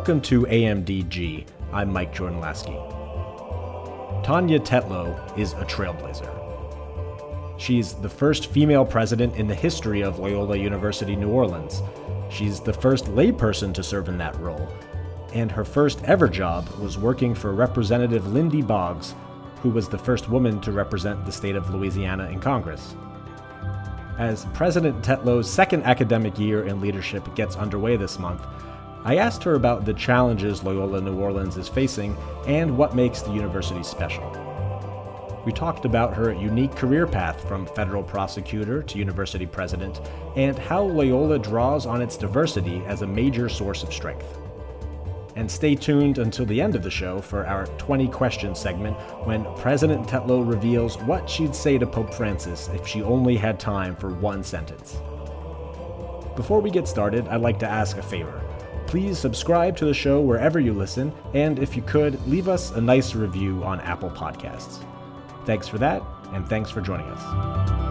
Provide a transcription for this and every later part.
Welcome to AMDG. I'm Mike Jordan Laskey. Tania Tetlow is a trailblazer. She's the first female president in the history of Loyola University New Orleans. She's the first layperson to serve in that role. And her first ever job was working for Representative Lindy Boggs, who was the first woman to represent the state of Louisiana in Congress. As President Tetlow's second academic year in leadership gets underway this month, I asked her about the challenges Loyola New Orleans is facing and what makes the university special. We talked about her unique career path from federal prosecutor to university president and how Loyola draws on its diversity as a major source of strength. And stay tuned until the end of the show for our 20 question segment when President Tetlow reveals what she'd say to Pope Francis if she only had time for one sentence. Before we get started, I'd like to ask a favor. Please subscribe to the show wherever you listen, and if you could, leave us a nice review on Apple Podcasts. Thanks for that, and thanks for joining us.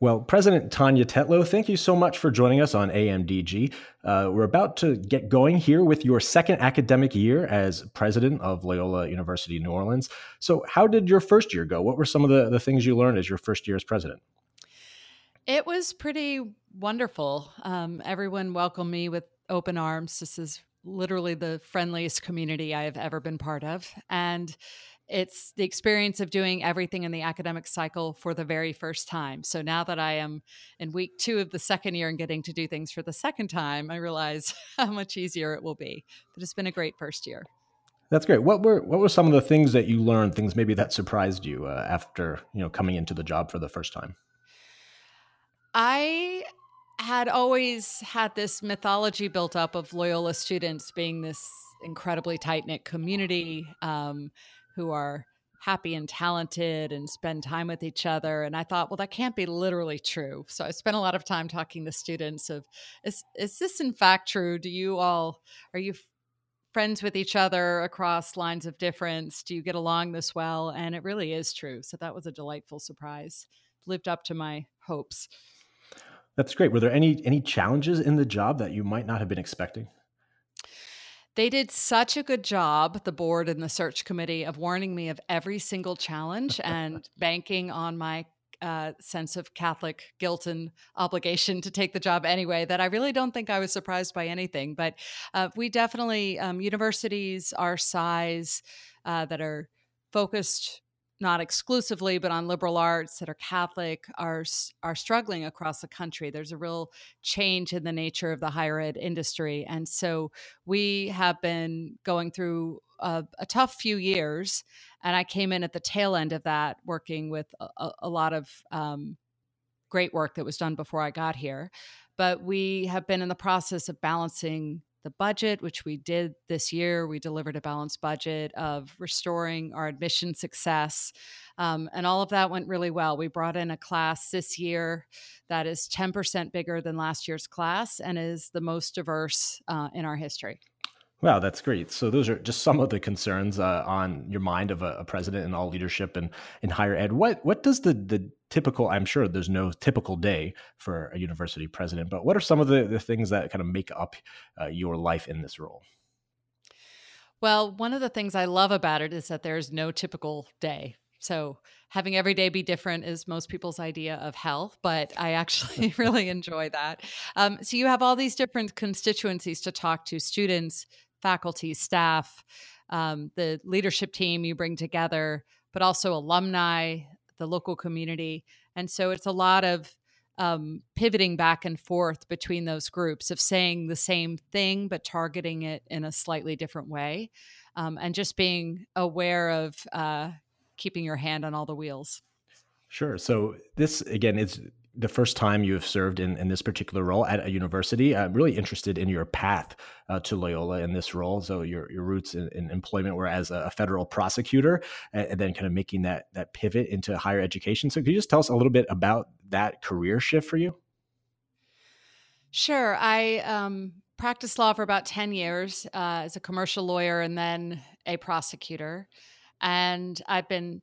Well, President Tania Tetlow, thank you so much for joining us on AMDG. Uh, we're about to get going here with your second academic year as president of Loyola University New Orleans. So, how did your first year go? What were some of the, the things you learned as your first year as president? It was pretty wonderful. Um, everyone welcomed me with open arms. This is literally the friendliest community I have ever been part of. And it's the experience of doing everything in the academic cycle for the very first time. So now that I am in week two of the second year and getting to do things for the second time, I realize how much easier it will be. But it's been a great first year. That's great. What were what were some of the things that you learned? Things maybe that surprised you uh, after you know coming into the job for the first time. I had always had this mythology built up of Loyola students being this incredibly tight knit community. Um, who are happy and talented and spend time with each other and i thought well that can't be literally true. So i spent a lot of time talking to students of is is this in fact true? Do you all are you friends with each other across lines of difference? Do you get along this well? And it really is true. So that was a delightful surprise lived up to my hopes. That's great. Were there any any challenges in the job that you might not have been expecting they did such a good job, the board and the search committee, of warning me of every single challenge and banking on my uh, sense of Catholic guilt and obligation to take the job anyway that I really don't think I was surprised by anything. But uh, we definitely, um, universities our size uh, that are focused not exclusively, but on liberal arts that are Catholic are are struggling across the country. There's a real change in the nature of the higher ed industry, and so we have been going through a, a tough few years. And I came in at the tail end of that, working with a, a lot of um, great work that was done before I got here. But we have been in the process of balancing the budget, which we did this year. We delivered a balanced budget of restoring our admission success. Um, and all of that went really well. We brought in a class this year that is 10% bigger than last year's class and is the most diverse uh, in our history. Wow, that's great. So those are just some of the concerns uh, on your mind of a, a, president and all leadership and in higher ed. What what does the the typical? I'm sure there's no typical day for a university president, but what are some of the, the things that kind of make up uh, your life in this role? Well, one of the things I love about it is that there's no typical day. So having every day be different is most people's idea of health, but I actually really enjoy that. Um, so you have all these different constituencies to talk to students, faculty, staff, um, the leadership team you bring together, but also alumni, the local community. And so it's a lot of um, pivoting back and forth between those groups of saying the same thing, but targeting it in a slightly different way. Um, and just being aware of uh, keeping your hand on all the wheels. Sure. So this again is the first time you have served in, in this particular role at a university. I'm really interested in your path uh, to Loyola in this role. So your, your roots in, in employment were as a federal prosecutor, and, and, then kind of making that that pivot into higher education. So could you just tell us a little bit about that career shift for you? Sure. I um, practiced law for about ten years uh, as a commercial lawyer and then a prosecutor, and I've been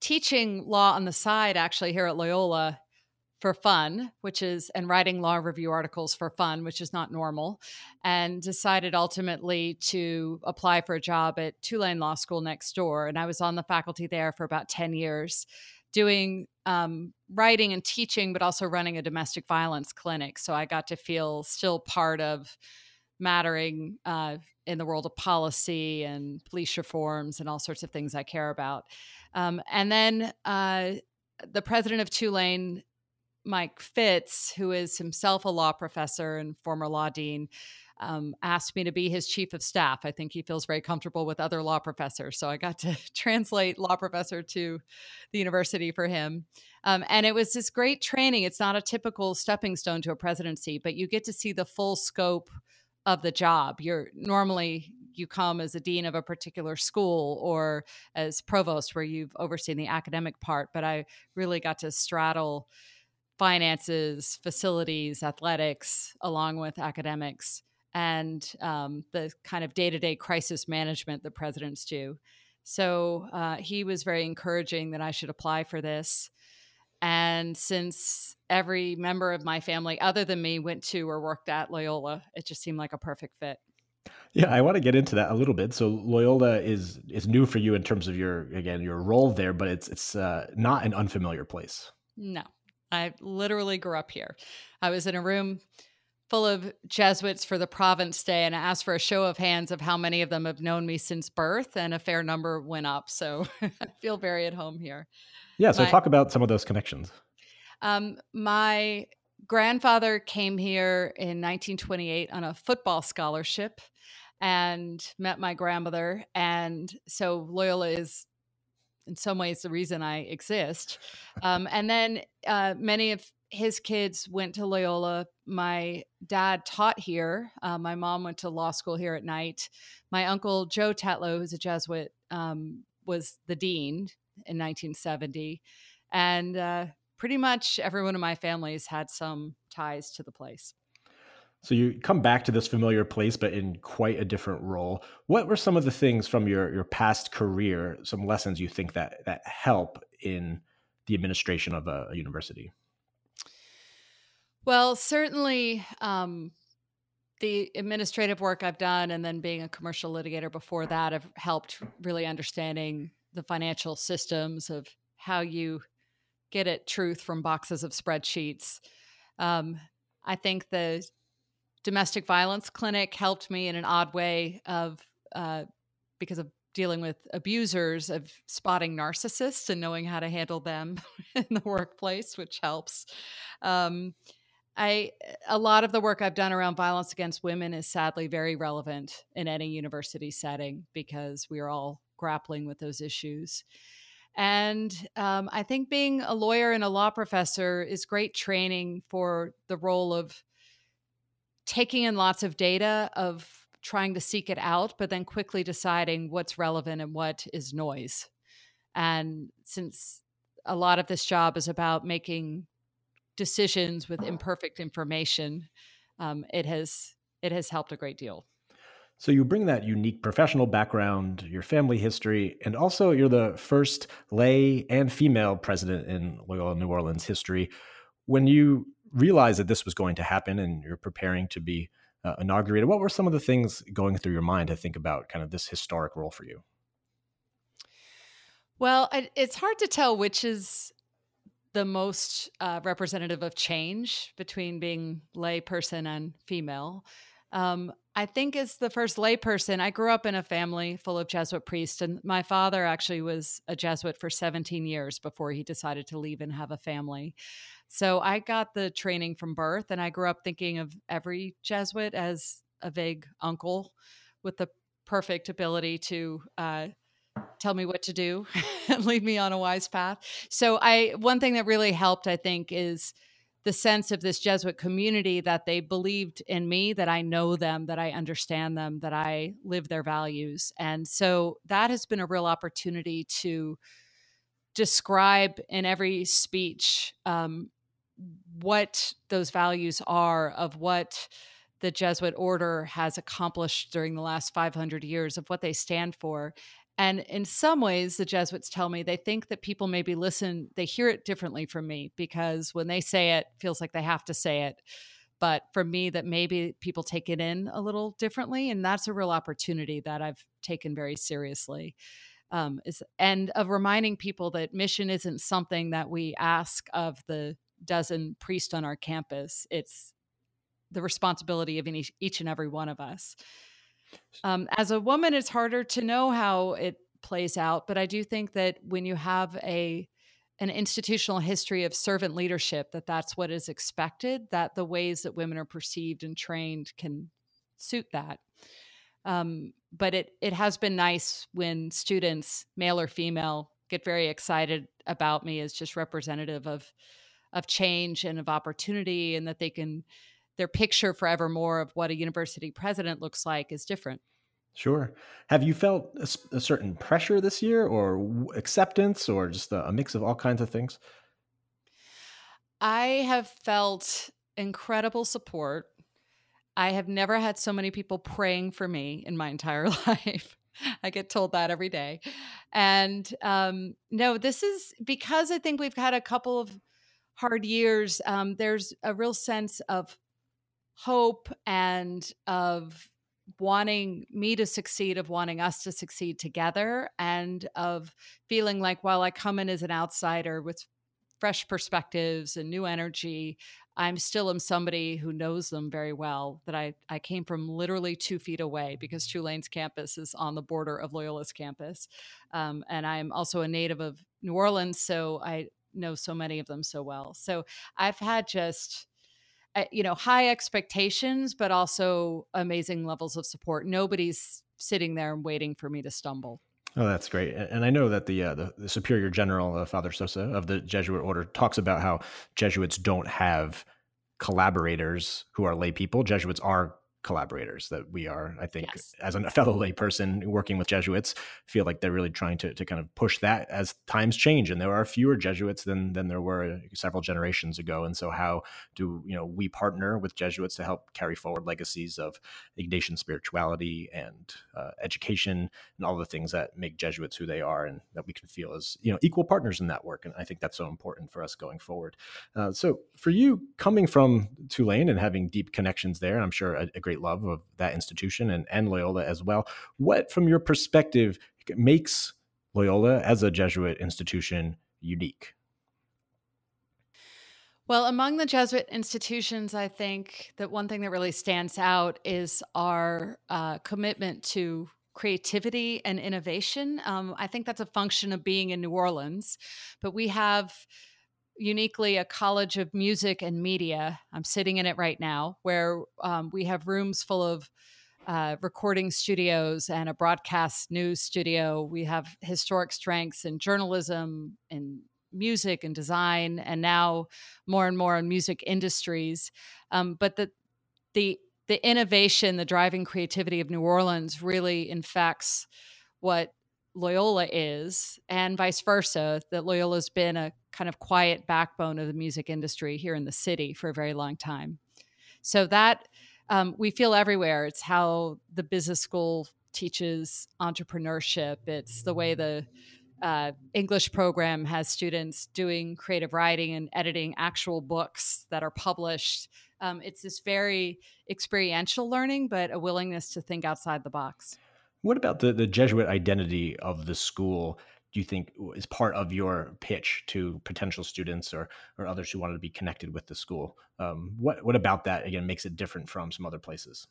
teaching law on the side actually here at Loyola for fun, which is, and writing law review articles for fun, which is not normal, and decided ultimately to apply for a job at Tulane Law School next door. And I was on the faculty there for about 10 years, doing um, writing and teaching, but also running a domestic violence clinic. So I got to feel still part of mattering uh, in the world of policy and police reforms and all sorts of things I care about. Um, and then uh, the president of Tulane Mike Fitts, who is himself a law professor and former law dean, um, asked me to be his chief of staff. I think he feels very comfortable with other law professors. So I got to translate law professor to the university for him. Um, and it was this great training. It's not a typical stepping stone to a presidency, but you get to see the full scope of the job. You're normally you come as a dean of a particular school or as provost where you've overseen the academic part, but I really got to straddle finances, facilities, athletics, along with academics, and um, the kind of day to day crisis management that presidents do. So uh, he was very encouraging that I should apply for this. And since every member of my family, other than me, went to or worked at Loyola, it just seemed like a perfect fit. Yeah, I want to get into that a little bit. So Loyola is is new for you in terms of your again your role there, but it's it's uh, not an unfamiliar place. No, I literally grew up here. I was in a room full of Jesuits for the Province Day, and I asked for a show of hands of how many of them have known me since birth, and a fair number went up. So I feel very at home here. Yeah, so my, talk about some of those connections. Um, my grandfather came here in 1928 on a football scholarship and met my grandmother. And so Loyola is in some ways the reason I exist. Um, and then uh, many of his kids went to Loyola. My dad taught here. Uh, my mom went to law school here at night. My uncle Joe Tetlow, who's a Jesuit, um, was the dean in 1970, and uh, pretty much everyone in my family has had some ties to the place. So you come back to this familiar place, but in quite a different role. What were some of the things from your your past career, some lessons you think that that help in the administration of a, a university? Well, certainly um, the administrative work I've done, and then being a commercial litigator before that, have helped really understanding the financial systems of how you get at truth from boxes of spreadsheets. Um, I think the domestic violence clinic helped me in an odd way of uh, because of dealing with abusers of spotting narcissists and knowing how to handle them in the workplace which helps. Um, i a lot of the work i've done around violence against women is sadly very relevant in any university setting because we are all grappling with those issues. And um, i think being a lawyer and a law professor is great training for the role of taking in lots of data of trying to seek it out, but then quickly deciding what's relevant and what is noise. And since a lot of this job is about making decisions with imperfect information, um, it has it has helped a great deal. So you bring that unique professional background, your family history, and also you're the first lay and female president in Loyola New Orleans history. When you realized that this was going to happen and you're preparing to be uh, inaugurated, what were some of the things going through your mind to think about kind of this historic role for you? Well, it's hard to tell which is the most uh, representative of change between being layperson and female. Um, I think as the first layperson, I grew up in a family full of Jesuit priests, and my father actually was a Jesuit for 17 years before he decided to leave and have a family. So I got the training from birth, and I grew up thinking of every Jesuit as a vague uncle with the perfect ability to uh, tell me what to do and lead me on a wise path. So I one thing that really helped, I think, is the sense of this Jesuit community that they believed in me, that I know them, that I understand them, that I live their values. And so that has been a real opportunity to describe in every speech um, what those values are of what the Jesuit order has accomplished during the last 500 years of what they stand for and in some ways, the Jesuits tell me they think that people maybe listen, they hear it differently from me because when they say it, it feels like they have to say it. But for me, that maybe people take it in a little differently. And that's a real opportunity that I've taken very seriously. Um, is, and of reminding people that mission isn't something that we ask of the dozen priests on our campus. It's the responsibility of each, each and every one of us. Um, as a woman, it's harder to know how it plays out, but I do think that when you have a an institutional history of servant leadership, that that's what is expected. That the ways that women are perceived and trained can suit that. Um, but it it has been nice when students, male or female, get very excited about me as just representative of of change and of opportunity, and that they can their picture forevermore of what a university president looks like is different. Sure. Have you felt a, a certain pressure this year or acceptance or just a, a mix of all kinds of things? I have felt incredible support. I have never had so many people praying for me in my entire life. I get told that every day. And um, no, this is because I think we've had a couple of hard years. Um, there's a real sense of hope and of wanting me to succeed, of wanting us to succeed together, and of feeling like while I come in as an outsider with fresh perspectives and new energy, I'm still am somebody who knows them very well. That I I came from literally two feet away because Tulane's campus is on the border of Loyola's campus, um, and I'm also a native of New Orleans, so I know so many of them so well. So I've had just you know high expectations but also amazing levels of support nobody's sitting there and waiting for me to stumble Oh, that's great. And I know that the uh, the, the, Superior General, uh, Father Sosa of the Jesuit Order, talks about how Jesuits don't have collaborators who are lay people. Jesuits are collaborators that we are i think yes. as a fellow layperson working with jesuits feel like they're really trying to, to kind of push that as times change and there are fewer jesuits than than there were several generations ago and so how do you know we partner with jesuits to help carry forward legacies of ignatian spirituality and uh, education and all the things that make jesuits who they are and that we can feel as you know equal partners in that work and i think that's so important for us going forward uh, so for you coming from tulane and having deep connections there i'm sure a, a great great love of that institution and, and Loyola as well. What, from your perspective, makes Loyola as a Jesuit institution unique? Well, among the Jesuit institutions, I think that one thing that really stands out is our uh, commitment to creativity and innovation. Um, I think that's a function of being in New Orleans, but we have uniquely a college of music and media. I'm sitting in it right now, where um, we have rooms full of uh, recording studios and a broadcast news studio. We have historic strengths in journalism and music and design, and now more and more in music industries. Um, but the the the innovation, the driving creativity of New Orleans really infects what Loyola is, and vice versa, that Loyola's been a kind of quiet backbone of the music industry here in the city for a very long time. So that um, we feel everywhere. It's how the business school teaches entrepreneurship. It's the way the uh, English program has students doing creative writing and editing actual books that are published. Um, it's this very experiential learning, but a willingness to think outside the box. What about the, the Jesuit identity of the school? Do you think is part of your pitch to potential students or or others who wanted to be connected with the school? Um, what what about that again makes it different from some other places?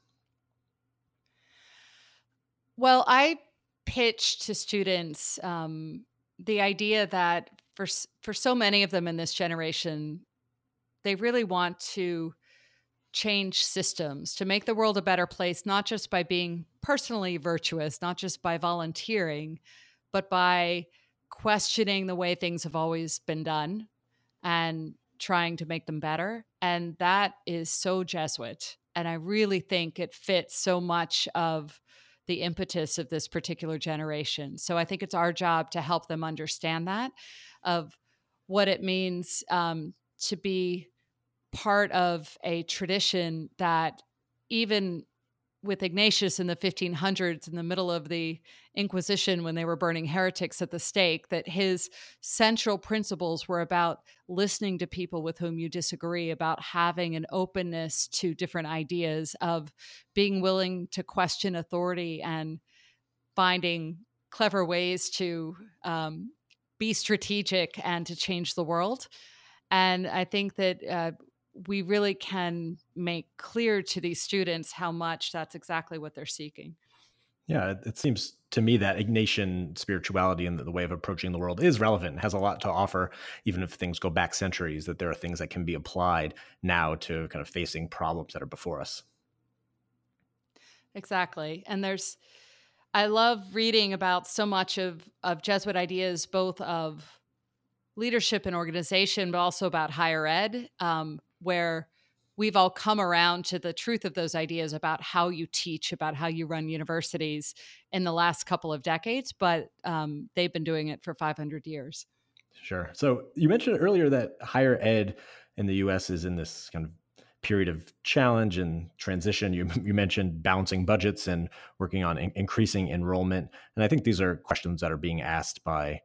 Well, I pitch to students um, the idea that for for so many of them in this generation, they really want to change systems to make the world a better place, not just by being personally virtuous, not just by volunteering, but by questioning the way things have always been done and trying to make them better. And that is so Jesuit. And I really think it fits so much of the impetus of this particular generation. So I think it's our job to help them understand that, of what it means um, to be part of a tradition that even with Ignatius in the 1500s, in the middle of the Inquisition, when they were burning heretics at the stake, that his central principles were about listening to people with whom you disagree, about having an openness to different ideas, of being willing to question authority and finding clever ways to um, be strategic and to change the world. And I think that uh, we really can make clear to these students how much that's exactly what they're seeking. Yeah, it seems to me that Ignatian spirituality and the way of approaching the world is relevant, has a lot to offer, even if things go back centuries, that there are things that can be applied now to kind of facing problems that are before us. Exactly. And there's, I love reading about so much of, of Jesuit ideas, both of leadership and organization, but also about higher ed. Um, where we've all come around to the truth of those ideas about how you teach, about how you run universities in the last couple of decades, but um, they've been doing it for 500 years. Sure. So you mentioned earlier that higher ed in the US is in this kind of period of challenge and transition. You, you mentioned balancing budgets and working on in- increasing enrollment. And I think these are questions that are being asked by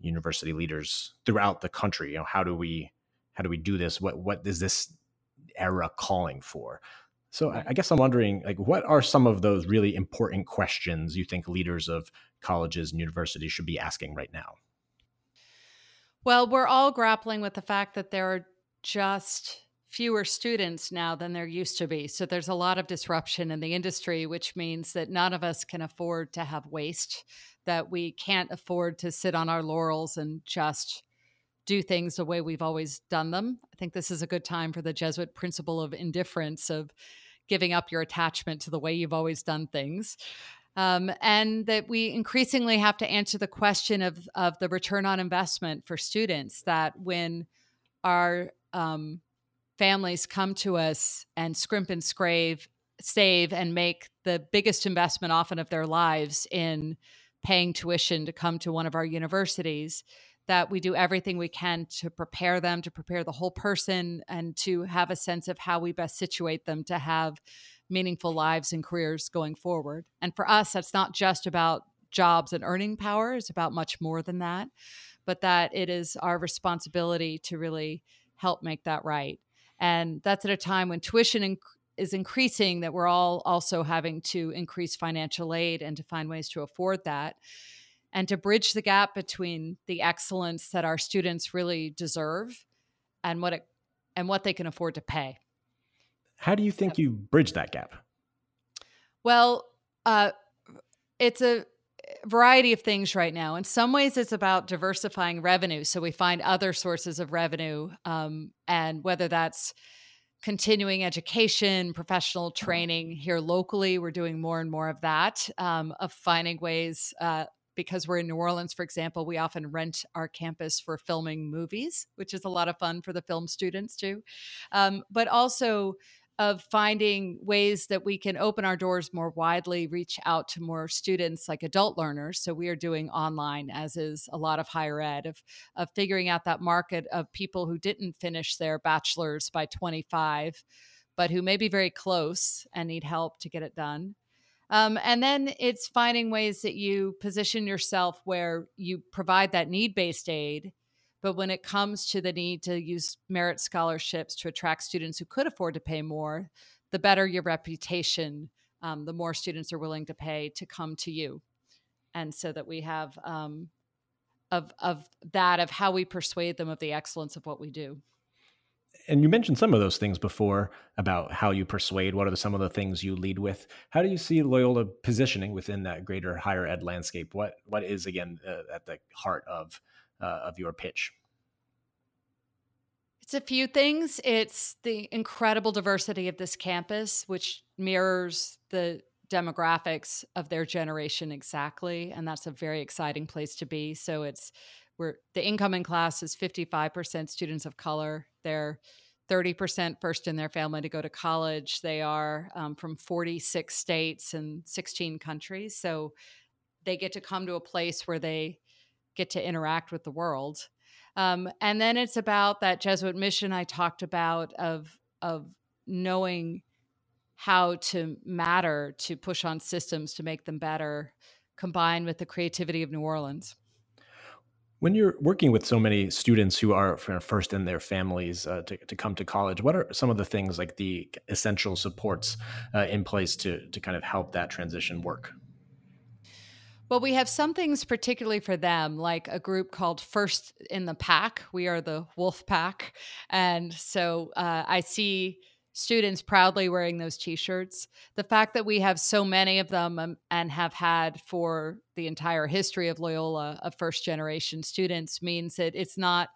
university leaders throughout the country. You know, how do we how do we do this? What what is this era calling for? So I guess I'm wondering, like, what are some of those really important questions you think leaders of colleges and universities should be asking right now? Well, we're all grappling with the fact that there are just fewer students now than there used to be. So there's a lot of disruption in the industry, which means that none of us can afford to have waste, that we can't afford to sit on our laurels and just do things the way we've always done them. I think this is a good time for the Jesuit principle of indifference, of giving up your attachment to the way you've always done things. Um, and that we increasingly have to answer the question of, of the return on investment for students. That when our um, families come to us and scrimp and scrave, save and make the biggest investment often of their lives in paying tuition to come to one of our universities, that we do everything we can to prepare them, to prepare the whole person, and to have a sense of how we best situate them to have meaningful lives and careers going forward. And for us, that's not just about jobs and earning power, it's about much more than that, but that it is our responsibility to really help make that right. And that's at a time when tuition inc- is increasing, that we're all also having to increase financial aid and to find ways to afford that and to bridge the gap between the excellence that our students really deserve and what it and what they can afford to pay. How do you think you bridge that gap? Well, uh, it's a variety of things right now. In some ways, it's about diversifying revenue. So we find other sources of revenue, um, and whether that's continuing education, professional training here locally, we're doing more and more of that, um, of finding ways uh, because we're in New Orleans, for example, we often rent our campus for filming movies, which is a lot of fun for the film students too. Um, but also of finding ways that we can open our doors more widely, reach out to more students like adult learners. So we are doing online, as is a lot of higher ed, of, of figuring out that market of people who didn't finish their bachelor's by 25, but who may be very close and need help to get it done. Um, and then it's finding ways that you position yourself where you provide that need based aid. But when it comes to the need to use merit scholarships to attract students who could afford to pay more, the better your reputation, um, the more students are willing to pay to come to you. And so that we have um, of of that of how we persuade them of the excellence of what we do and you mentioned some of those things before about how you persuade. What are some of the things you lead with? How do you see Loyola positioning within that greater higher ed landscape? What what is again uh, at the heart of uh, of your pitch? It's a few things. It's the incredible diversity of this campus, which mirrors the demographics of their generation exactly, and that's a very exciting place to be. So it's the incoming class is 55% students of color. They're 30% first in their family to go to college. They are um, from 46 states and 16 countries. So they get to come to a place where they get to interact with the world. Um, and then it's about that Jesuit mission I talked about of of knowing how to matter to push on systems to make them better, combined with the creativity of New Orleans. When you're working with so many students who are first in their families uh, to, to come to college, what are some of the things like the essential supports uh, in place to, to kind of help that transition work? Well, we have some things particularly for them, like a group called First in the Pack. We are the Wolf Pack. And so uh, I see students proudly wearing those t-shirts. The fact that we have so many of them um, and have had for the entire history of loyola of first generation students means that it's not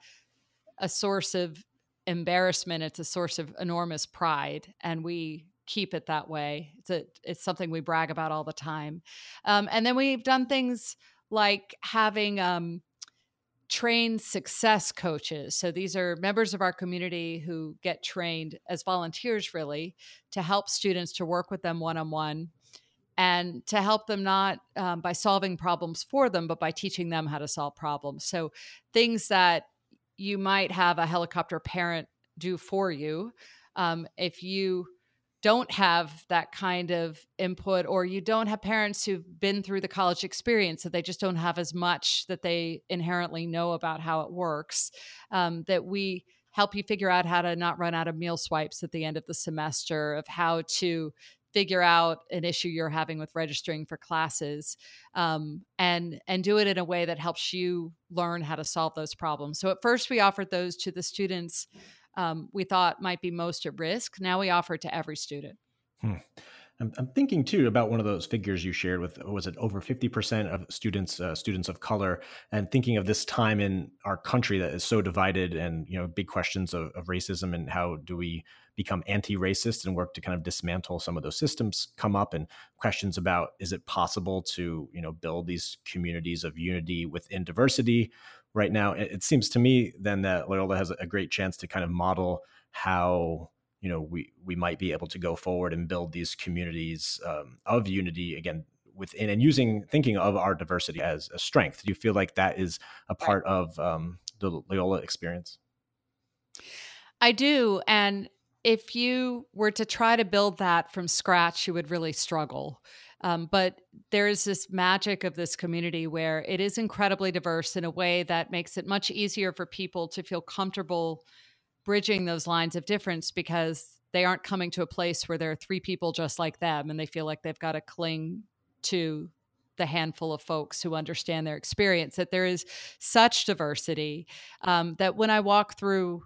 a source of embarrassment it's a source of enormous pride and we keep it that way. It's a, it's something we brag about all the time. Um, and then we've done things like having um, trained success coaches. So these are members of our community who get trained as volunteers, really, to help students to work with them one on one and to help them not um, by solving problems for them, but by teaching them how to solve problems. So things that you might have a helicopter parent do for you. Um, if you don't have that kind of input or you don't have parents who've been through the college experience that they just don't have as much that they inherently know about how it works um, that we help you figure out how to not run out of meal swipes at the end of the semester of how to figure out an issue you're having with registering for classes um, and and do it in a way that helps you learn how to solve those problems. So at first we offered those to the students um, we thought might be most at risk. Now we offer it to every student. Hmm. I'm, thinking too about one of those figures you shared with was it over 50% of students uh, students of color and thinking of this time in our country that is so divided and you know big questions of, of racism and how do we become anti-racist and work to kind of dismantle some of those systems come up and questions about is it possible to you know build these communities of unity within diversity right now. It, seems to me then that Loyola has a great chance to kind of model how you know we we might be able to go forward and build these communities um, of unity again within and using thinking of our diversity as a strength. Do you feel like that is a part of um, the Loyola experience? I do, and if you were to try to build that from scratch, you would really struggle. Um, but there is this magic of this community where it is incredibly diverse in a way that makes it much easier for people to feel comfortable bridging those lines of difference because they aren't coming to a place where there are three people just like them and they feel like they've got to cling to the handful of folks who understand their experience that there is such diversity. Um, that when i walk through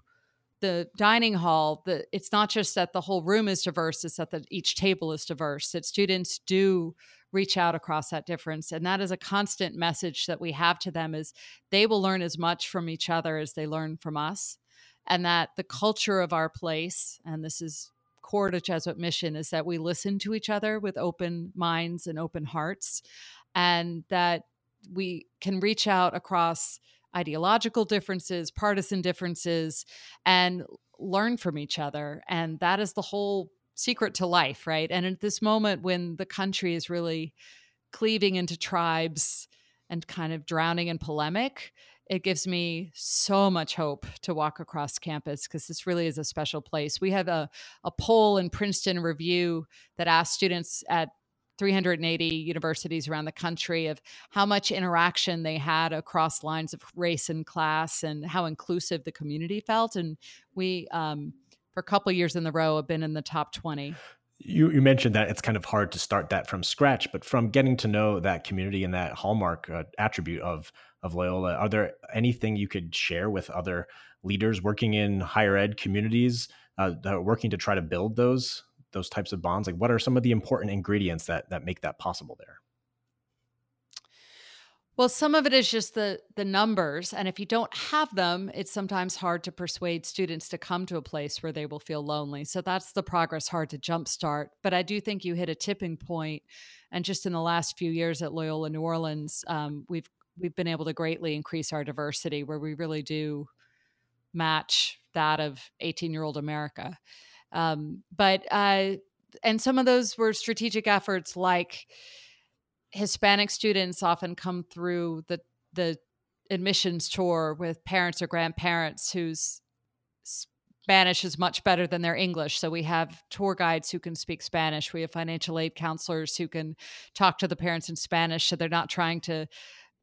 the dining hall the it's not just that the whole room is diverse it's that the, each table is diverse that students do reach out across that difference and that is a constant message that we have to them is they will learn as much from each other as they learn from us and that the culture of our place and this is core to jesuit mission is that we listen to each other with open minds and open hearts and that we can reach out across ideological differences, partisan differences, and learn from each other. And that is the whole secret to life, right? And at this moment when the country is really cleaving into tribes and kind of drowning in polemic, it gives me so much hope to walk across campus because this really is a special place. We have a, a poll in Princeton Review that asked students at 380 universities around the country of how much interaction they had across lines of race and class and how inclusive the community felt. And we, um, for a couple years in the row, have been in the top 20. You, you mentioned that it's kind of hard to start that from scratch, but from getting to know that community and that hallmark uh, attribute of of Loyola, are there anything you could share with other leaders working in higher ed communities uh, that are working to try to build those those types of bonds? Like, what are some of the important ingredients that that make that possible there? Well, some of it is just the the numbers, and if you don't have them, it's sometimes hard to persuade students to come to a place where they will feel lonely. So that's the progress hard to jumpstart. But I do think you hit a tipping point, and just in the last few years at Loyola New Orleans, um, we've we've been able to greatly increase our diversity, where we really do match that of 18 year old America. Um, but uh, and some of those were strategic efforts, like Hispanic students often come through the the admissions tour with parents or grandparents whose Spanish is much better than their English. So we have tour guides who can speak Spanish. We have financial aid counselors who can talk to the parents in Spanish so they're not trying to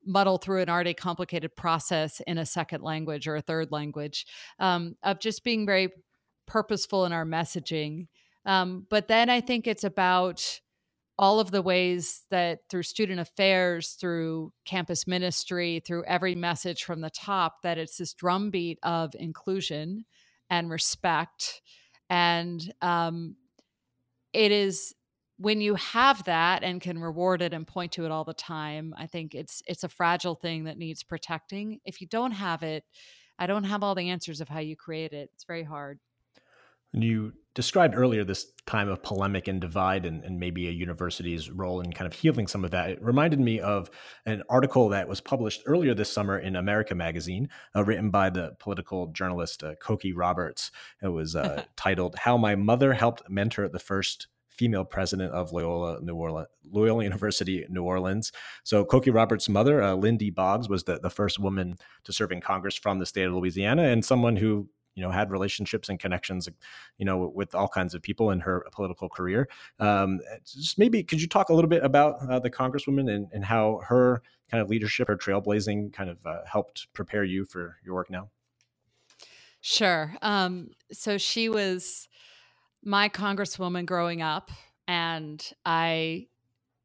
muddle through an already complicated process in a second language or a third language um, of just being very purposeful in our messaging. Um, but then I think it's about all of the ways that through student affairs, through campus ministry, through every message from the top, that it's this drumbeat of inclusion and respect. And um, it is when you have that and can reward it and point to it all the time i think it's it's a fragile thing that needs protecting if you don't have it i don't have all the answers of how you create it it's very hard you described earlier this time of polemic and divide and, and, maybe a university's role in kind of healing some of that. It reminded me of an article that was published earlier this summer in America Magazine, uh, written by the political journalist uh, Cokie Roberts. It was uh, titled How My Mother Helped Mentor the First female president of Loyola New Orleans, Loyola University New Orleans. So Cokie Roberts' mother, uh, Lindy Boggs, was the, the first woman to serve in Congress from the state of Louisiana, and someone who you know had relationships and connections you know with all kinds of people in her political career. Um, just maybe could you talk a little bit about uh, the congresswoman and, and how her kind of leadership her trailblazing kind of uh, helped prepare you for your work now? Sure. Um, so she was my congresswoman growing up, and I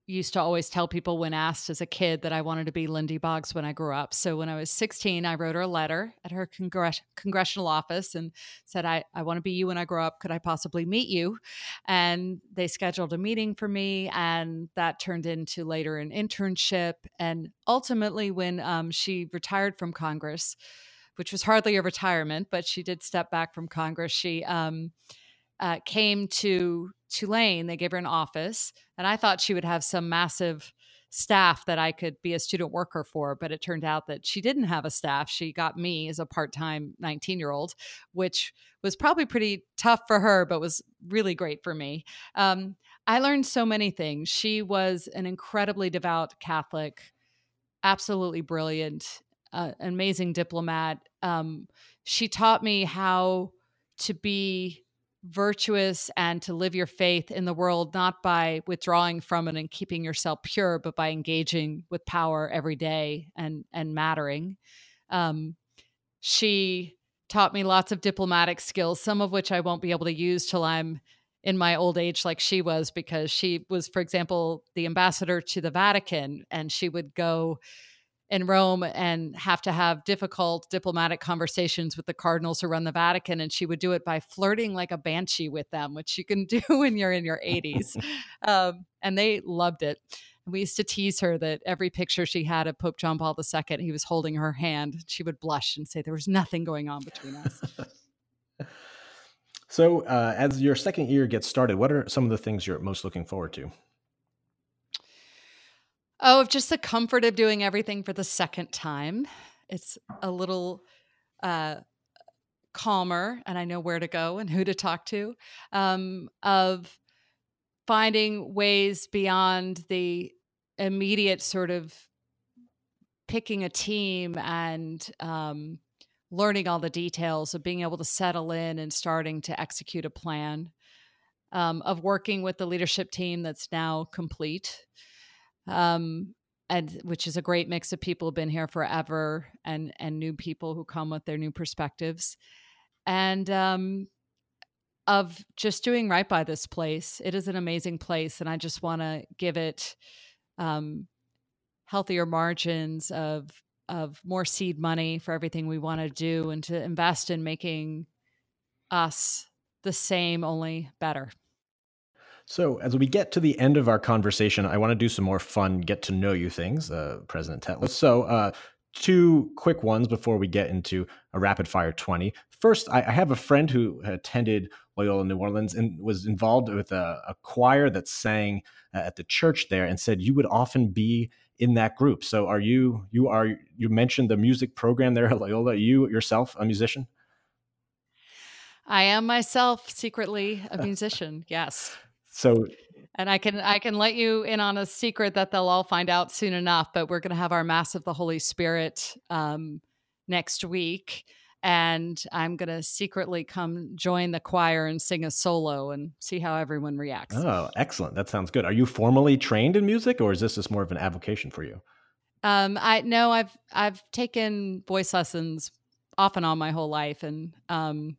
used to always tell people when asked as a kid that I wanted to be Lindy Boggs when I grew up. So when I was 16, I wrote her a letter at her congress- congressional office and said, I, I want to be you when I grow up. Could I possibly meet you? And they scheduled a meeting for me, and that turned into later an internship. And ultimately, when um, she retired from Congress, which was hardly a retirement, but she did step back from Congress, she um, uh, came to Tulane. They gave her an office, and I thought she would have some massive staff that I could be a student worker for. But it turned out that she didn't have a staff. She got me as a part time 19 year old, which was probably pretty tough for her, but was really great for me. Um, I learned so many things. She was an incredibly devout Catholic, absolutely brilliant, uh, amazing diplomat. Um, she taught me how to be virtuous and to live your faith in the world not by withdrawing from it and keeping yourself pure but by engaging with power every day and and mattering. Um, she taught me lots of diplomatic skills some of which i won't be able to use till i'm in my old age like she was because she was for example the ambassador to the vatican and she would go in Rome and have to have difficult diplomatic conversations with the cardinals who run the Vatican. And she would do it by flirting like a banshee with them, which you can do when you're in your 80s. um, and they loved it. we used to tease her that every picture she had of Pope John Paul II, he was holding her hand. She would blush and say there was nothing going on between us. so, uh, as your second year gets started, what are some of the things you're most looking forward to? Oh, just the comfort of doing everything for the second time. It's a little uh, calmer, and I know where to go and who to talk to. Um, of finding ways beyond the immediate sort of picking a team and um, learning all the details of being able to settle in and starting to execute a plan um, of working with the leadership team that's now complete um, and which is a great mix of people who've been here forever and and new people who come with their new perspectives. And um, of just doing right by this place it is an amazing place and i just want to give it um, healthier margins of of more seed money for everything we want to do and to invest in making us the same only better so, as we get to the end of our conversation, I want to do some more fun get to know you things, uh, President Tetlow. So, uh, two quick ones before we get into a rapid fire 20. First, I, I have a friend who attended Loyola New Orleans and was involved with a, a choir that sang uh, at the church there and said you would often be in that group. So, are you, you are, you mentioned the music program there at Loyola. Are you yourself a musician? I am myself secretly a musician. Yes. So and I can I can let you in on a secret that they'll all find out soon enough. But we're going to have our Mass of the Holy Spirit um, next week, and I'm going to secretly come join the choir and sing a solo and see how everyone reacts. Oh, excellent. That sounds good. Are you formally trained in music or is this just more of an avocation for you? Um, I no, I've I've taken voice lessons off and on my whole life and um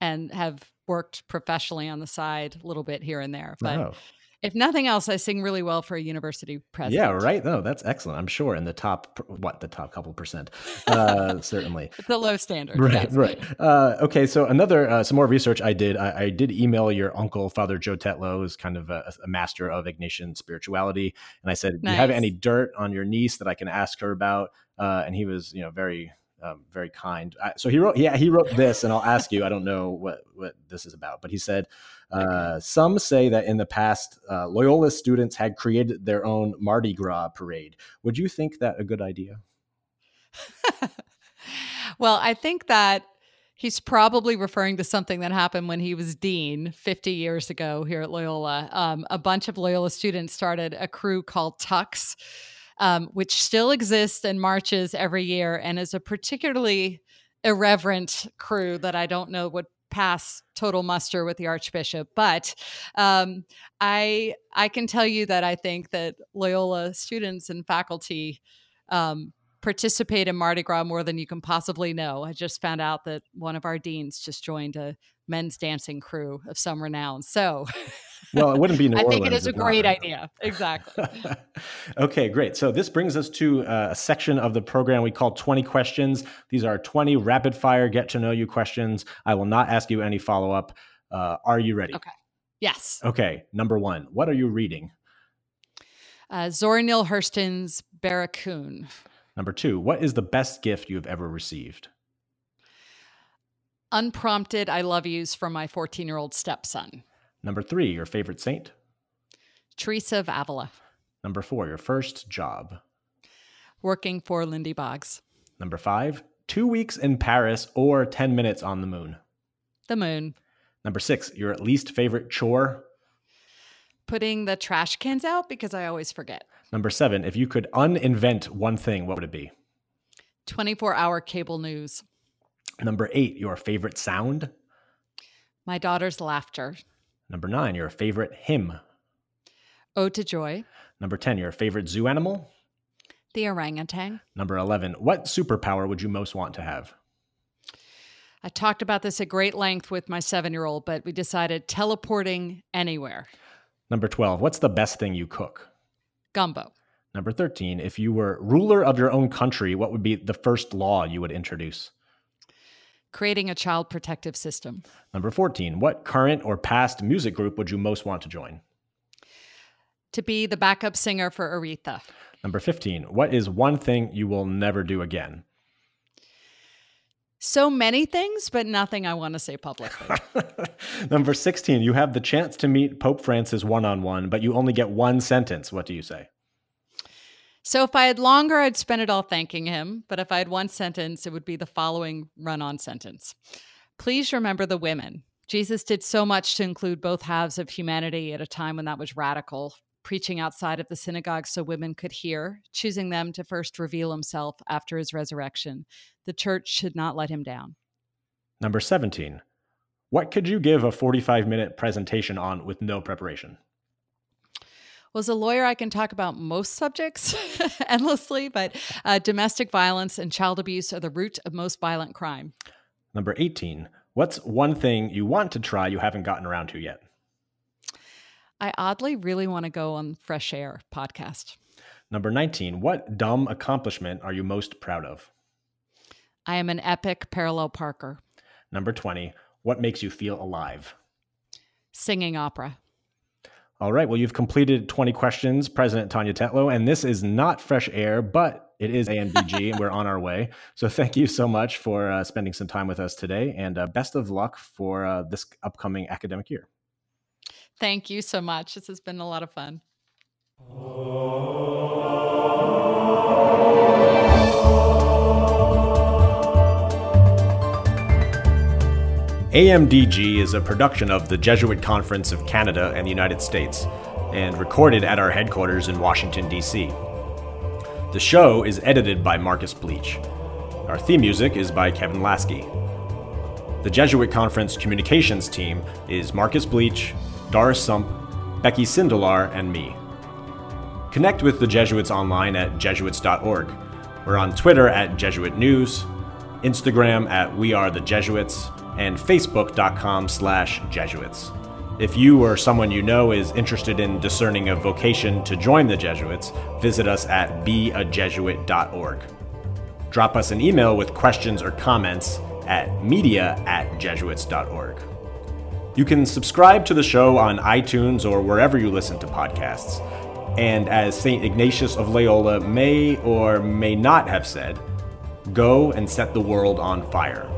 and have worked professionally on the side a little bit here and there. But oh if nothing else, I sing really well for a university president. Yeah, right. No, that's excellent. I'm sure in the top, what the top couple percent, uh, certainly. It's a low standard. Right, yes. right. Uh, okay, so another uh, some more research I did. I, I, did email your uncle, Father Joe Tetlow, who's kind of a, a, master of Ignatian spirituality, and I said, nice. "Do you have any dirt on your niece that I can ask her about?" Uh, and he was, you know, very um, very kind. I, so he wrote, yeah, he wrote this, and I'll ask you. I don't know what what this is about, but he said, uh, some say that in the past, uh, Loyola students had created their own Mardi Gras parade. Would you think that a good idea? well, I think that he's probably referring to something that happened when he was dean 50 years ago here at Loyola. Um, a bunch of Loyola students started a crew called Tucks um, which still exists and marches every year and is a particularly irreverent crew that I don't know would pass total muster with the archbishop. But um, i i can tell you that i think that loyola students and faculty um, participate in mardi gras more than you can possibly know. I just found out that one of our deans just joined a men's dancing crew of some renown. So well, it wouldn't be New I think it is a great idea. Exactly. okay, great. So this brings us to uh, a section of the program we call 20 questions. These are 20 rapid fire get to know you questions. I will not ask you any follow up. Uh, are you ready? Okay. Yes. Okay. Number one, what are you reading? Uh, Zora Neale Hurston's Barracoon. Number two, what is the best gift you have ever received? Unprompted I love yous from my 14 year old stepson. Number three, your favorite saint? Teresa of Avila. Number four, your first job? Working for Lindy Boggs. Number five, two weeks in Paris or 10 minutes on the moon? The moon. Number six, your least favorite chore? Putting the trash cans out because I always forget. Number seven, if you could uninvent one thing, what would it be? 24 hour cable news. Number eight, your favorite sound? My daughter's laughter. Number nine, your favorite hymn. Ode to Joy. Number 10, your favorite zoo animal. The orangutan. Number 11, what superpower would you most want to have? I talked about this at great length with my seven year old, but we decided teleporting anywhere. Number 12, what's the best thing you cook? Gumbo. Number 13, if you were ruler of your own country, what would be the first law you would introduce? Creating a child protective system. Number 14, what current or past music group would you most want to join? To be the backup singer for Aretha. Number 15, what is one thing you will never do again? So many things, but nothing I want to say publicly. Number 16, you have the chance to meet Pope Francis one on one, but you only get one sentence. What do you say? So if I had longer, I'd spend it all thanking him. But if I had one sentence, it would be the following run on sentence Please remember the women. Jesus did so much to include both halves of humanity at a time when that was radical, preaching outside of the synagogue so women could hear, choosing them to first reveal himself after his resurrection. The church should not let him down. Number 17. What could you give a 45 minute presentation on with no preparation? Well, as a lawyer, I can talk about most subjects endlessly, but uh, domestic violence and child abuse are the root of most violent crime. Number 18. What's one thing you want to try you haven't gotten around to yet? I oddly really want to go on Fresh Air podcast. Number 19. What dumb accomplishment are you most proud of? I am an epic parallel parker. Number 20. What makes you feel alive? Singing opera. All right. Well, you've completed 20 questions, President Tania Tetlow, and this is not fresh air, but it is AMDG, and we're on our way. So thank you so much for uh, spending some time with us today, and uh, best of luck for uh, this upcoming academic year. Thank you so much. This has been a lot of fun. AMDG is a production of the Jesuit Conference of Canada and the United States, and recorded at our headquarters in Washington, D.C. The show is edited by Marcus Bleach. Our theme music is by Kevin Laskey. The Jesuit Conference communications team is Marcus Bleach, Doris Sump, Becky Sindelar, and me. Connect with the Jesuits online at jesuits.org. We're on Twitter at Jesuit News, Instagram at We Are the Jesuits, and Facebook.com slash Jesuits. If you or someone you know is interested in discerning a vocation to join the Jesuits, visit us at beajesuit.org. Drop us an email with questions or comments at media at jesuits.org. You can subscribe to the show on iTunes or wherever you listen to podcasts. And as St. Ignatius of Loyola may or may not have said, go and set the world on fire.